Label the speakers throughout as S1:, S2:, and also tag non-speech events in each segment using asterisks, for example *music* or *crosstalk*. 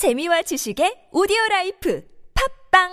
S1: 재미와 지식의 오디오 라이프 팝빵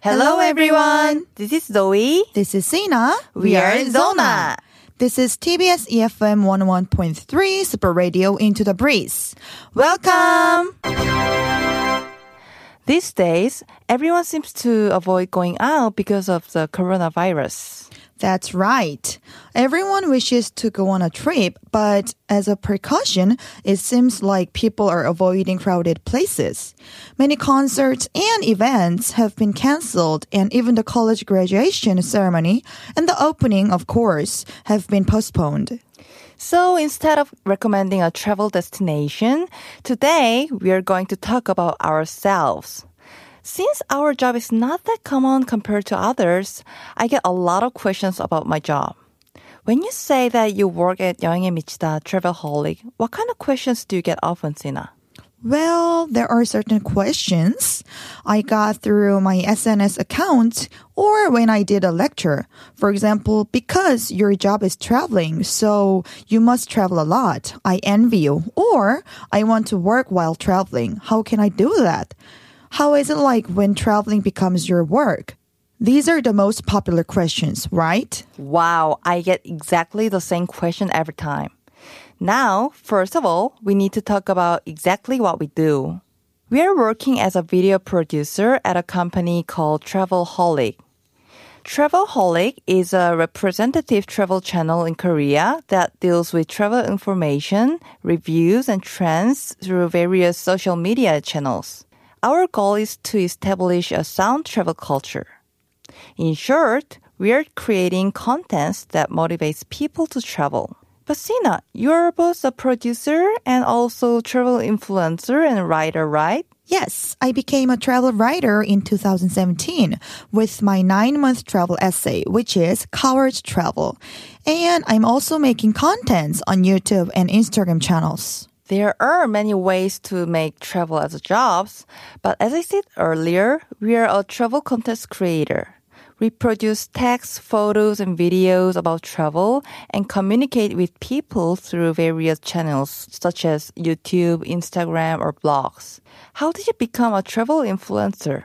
S2: Hello everyone. This is Zoe.
S3: This is Sina.
S2: We are in Zona.
S3: This is TBS EFM 101.3 Super Radio Into the Breeze. Welcome!
S2: These days, everyone seems to avoid going out because of the coronavirus.
S3: That's right. Everyone wishes to go on a trip, but as a precaution, it seems like people are avoiding crowded places. Many concerts and events have been cancelled, and even the college graduation ceremony and the opening, of course, have been postponed.
S2: So instead of recommending a travel destination, today we are going to talk about ourselves. Since our job is not that common compared to others, I get a lot of questions about my job. When you say that you work at 여행에 미치다 Travelholic, what kind of questions do you get often, Sina?
S3: Well, there are certain questions I got through my SNS account or when I did a lecture. For example, because your job is traveling, so you must travel a lot. I envy you. Or I want to work while traveling. How can I do that? How is it like when traveling becomes your work? These are the most popular questions, right?
S2: Wow, I get exactly the same question every time. Now, first of all, we need to talk about exactly what we do. We are working as a video producer at a company called Travelholic. Travelholic is a representative travel channel in Korea that deals with travel information, reviews, and trends through various social media channels. Our goal is to establish a sound travel culture. In short, we are creating contents that motivates people to travel. But Sina, you're both a producer and also travel influencer and writer, right?
S3: Yes, I became a travel writer in 2017 with my nine month travel essay, which is Coward Travel. And I'm also making contents on YouTube and Instagram channels.
S2: There are many ways to make travel as a job, but as I said earlier, we are a travel content creator. We produce text, photos, and videos about travel and communicate with people through various channels such as YouTube, Instagram, or blogs. How did you become a travel influencer?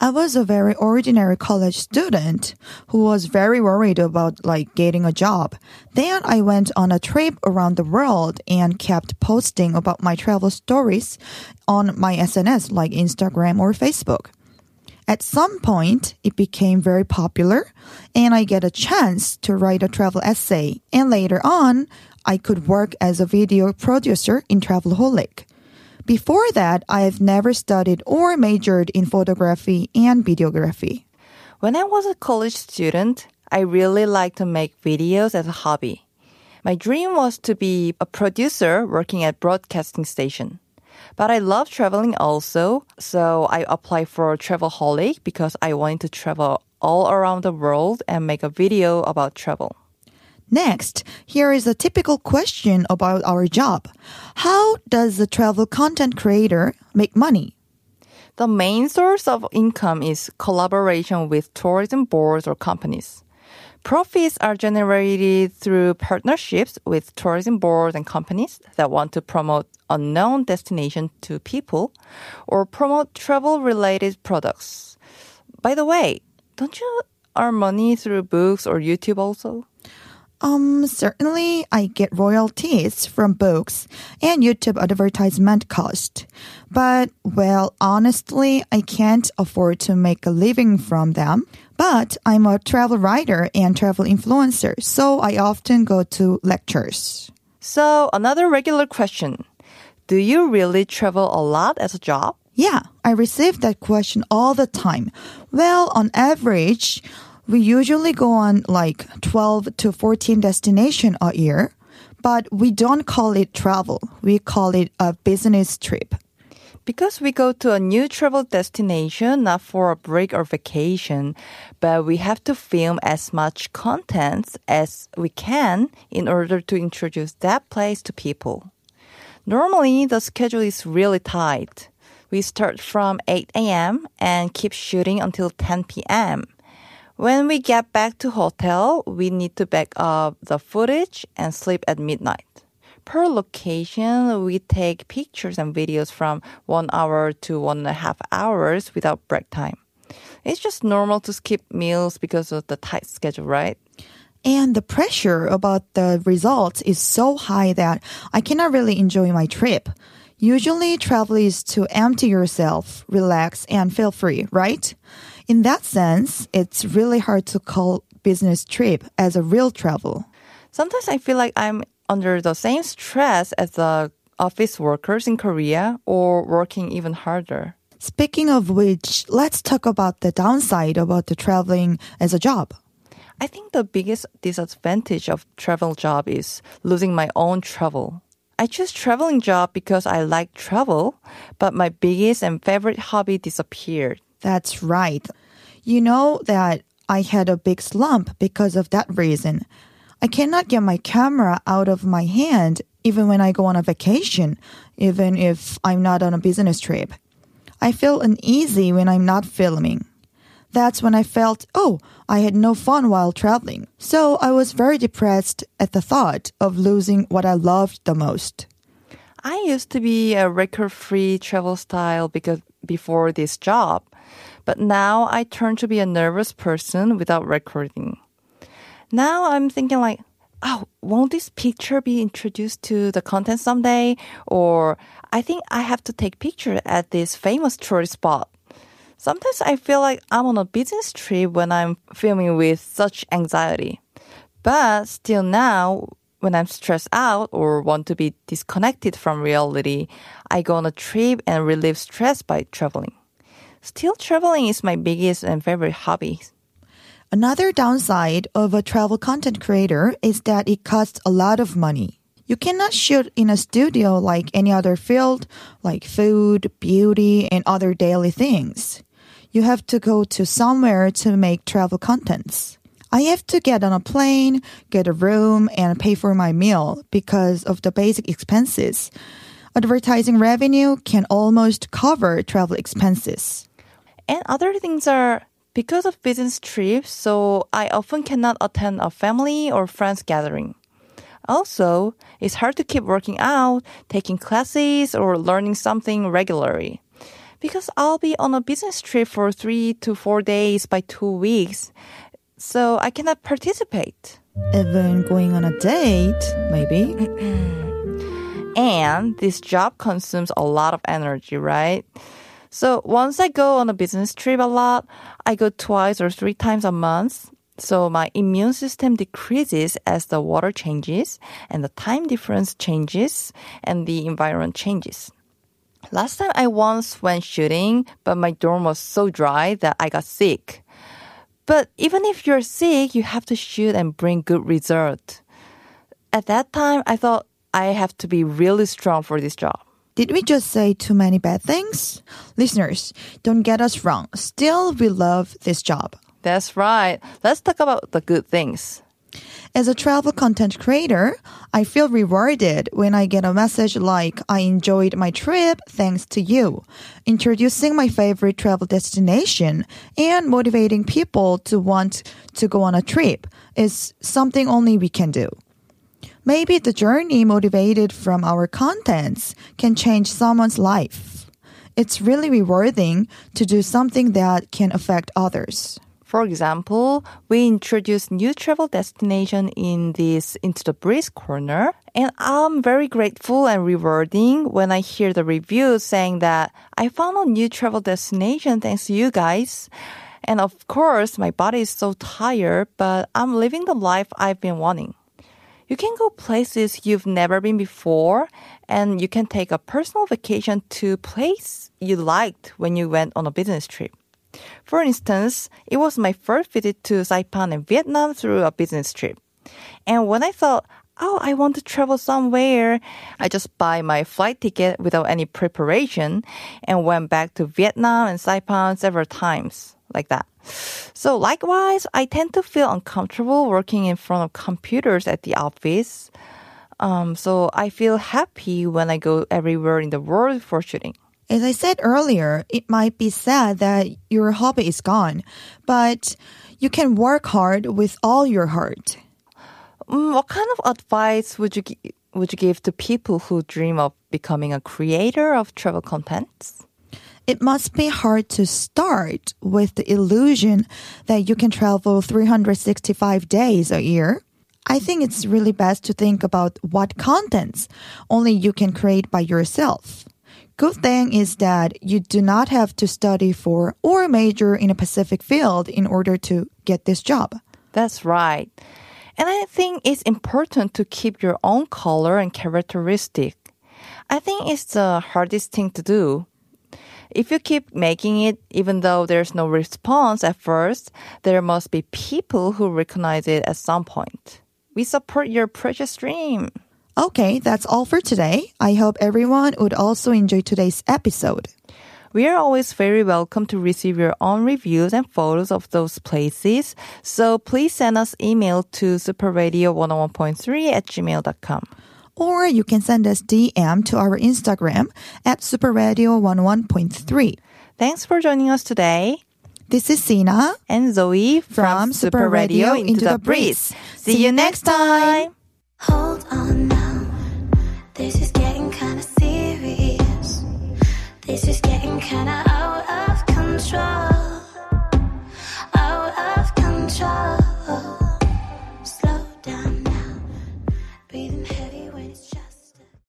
S3: I was a very ordinary college student who was very worried about like getting a job. Then I went on a trip around the world and kept posting about my travel stories on my SNS like Instagram or Facebook. At some point, it became very popular and I get a chance to write a travel essay. And later on, I could work as a video producer in Travelholic. Before that, I have never studied or majored in photography and videography.
S2: When I was a college student, I really liked to make videos as a hobby. My dream was to be a producer working at broadcasting station. But I love traveling also, so I applied for Travelholic because I wanted to travel all around the world and make a video about travel.
S3: Next, here is a typical question about our job. How does the travel content creator make money?
S2: The main source of income is collaboration with tourism boards or companies. Profits are generated through partnerships with tourism boards and companies that want to promote unknown destination to people or promote travel related products. By the way, don't you earn money through books or YouTube also?
S3: Um, certainly I get royalties from books and YouTube advertisement cost. But, well, honestly, I can't afford to make a living from them. But I'm a travel writer and travel influencer, so I often go to lectures.
S2: So, another regular question. Do you really travel a lot as a job?
S3: Yeah, I receive that question all the time. Well, on average, we usually go on like 12 to 14 destination a year, but we don't call it travel. We call it a business trip.
S2: Because we go to a new travel destination, not for a break or vacation, but we have to film as much content as we can in order to introduce that place to people. Normally, the schedule is really tight. We start from 8 a.m. and keep shooting until 10 p.m. When we get back to hotel, we need to back up the footage and sleep at midnight. Per location, we take pictures and videos from one hour to one and a half hours without break time. It's just normal to skip meals because of the tight schedule, right?
S3: And the pressure about the results is so high that I cannot really enjoy my trip. Usually, travel is to empty yourself, relax, and feel free, right? In that sense, it's really hard to call business trip as a real travel.
S2: Sometimes I feel like I'm under the same stress as the office workers in Korea or working even harder.
S3: Speaking of which, let's talk about the downside about the traveling as a job.
S2: I think the biggest disadvantage of travel job is losing my own travel. I choose traveling job because I like travel, but my biggest and favorite hobby disappeared.
S3: That's right. You know that I had a big slump because of that reason. I cannot get my camera out of my hand even when I go on a vacation, even if I'm not on a business trip. I feel uneasy when I'm not filming. That's when I felt, oh, I had no fun while traveling. So I was very depressed at the thought of losing what I loved the most.
S2: I used to be a record free travel style because before this job, but now I turn to be a nervous person without recording. Now I'm thinking like, oh, won't this picture be introduced to the content someday? Or I think I have to take picture at this famous tourist spot. Sometimes I feel like I'm on a business trip when I'm filming with such anxiety. But still now, when I'm stressed out or want to be disconnected from reality, I go on a trip and relieve stress by traveling. Still, traveling is my biggest and favorite hobby.
S3: Another downside of a travel content creator is that it costs a lot of money. You cannot shoot in a studio like any other field, like food, beauty, and other daily things you have to go to somewhere to make travel contents. I have to get on a plane, get a room, and pay for my meal because of the basic expenses. Advertising revenue can almost cover travel expenses.
S2: And other things are because of business trips, so I often cannot attend a family or friends gathering. Also, it's hard to keep working out, taking classes, or learning something regularly because I'll be on a business trip for three to four days by two weeks. So I cannot participate.
S3: Even going on a date, maybe. *clears throat*
S2: and this job consumes a lot of energy, right? So once I go on a business trip a lot, I go twice or three times a month. So my immune system decreases as the water changes and the time difference changes and the environment changes. Last time I once went shooting, but my dorm was so dry that I got sick. But even if you're sick, you have to shoot and bring good result. At that time, I thought I have to be really strong for this job.
S3: Did we just say too many bad things? Listeners, don't get us wrong. Still, we love this job.
S2: That's right. Let's talk about the good things.
S3: As a travel content creator, I feel rewarded when I get a message like, I enjoyed my trip thanks to you, introducing my favorite travel destination and motivating people to want to go on a trip is something only we can do. Maybe the journey motivated from our contents can change someone's life. It's really rewarding to do something that can affect others.
S2: For example, we introduced new travel destination in this Into the Breeze corner, and I'm very grateful and rewarding when I hear the reviews saying that I found a new travel destination thanks to you guys. And of course, my body is so tired, but I'm living the life I've been wanting. You can go places you've never been before, and you can take a personal vacation to place you liked when you went on a business trip. For instance, it was my first visit to Saipan and Vietnam through a business trip. And when I thought, oh, I want to travel somewhere, I just buy my flight ticket without any preparation and went back to Vietnam and Saipan several times like that. So likewise, I tend to feel uncomfortable working in front of computers at the office. Um, so I feel happy when I go everywhere in the world for shooting.
S3: As I said earlier, it might be sad that your hobby is gone, but you can work hard with all your heart.
S2: Mm, what kind of advice would you gi- would you give to people who dream of becoming a creator of travel contents?
S3: It must be hard to start with the illusion that you can travel 365 days a year. I think it's really best to think about what contents only you can create by yourself. Good thing is that you do not have to study for or major in a specific field in order to get this job.
S2: That's right. And I think it's important to keep your own color and characteristic. I think it's the hardest thing to do. If you keep making it, even though there's no response at first, there must be people who recognize it at some point. We support your precious dream.
S3: Okay, that's all for today. I hope everyone would also enjoy today's episode.
S2: We are always very welcome to receive your own reviews and photos of those places. So please send us email to superradio101.3 at gmail.com.
S3: Or you can send us DM to our Instagram at superradio11.3.
S2: Thanks for joining us today.
S3: This is Sina.
S2: And Zoe from,
S3: From Super Radio Into the Breeze.
S2: See you next time.
S4: Hold on now. This is getting kinda serious. This is getting kinda out of control.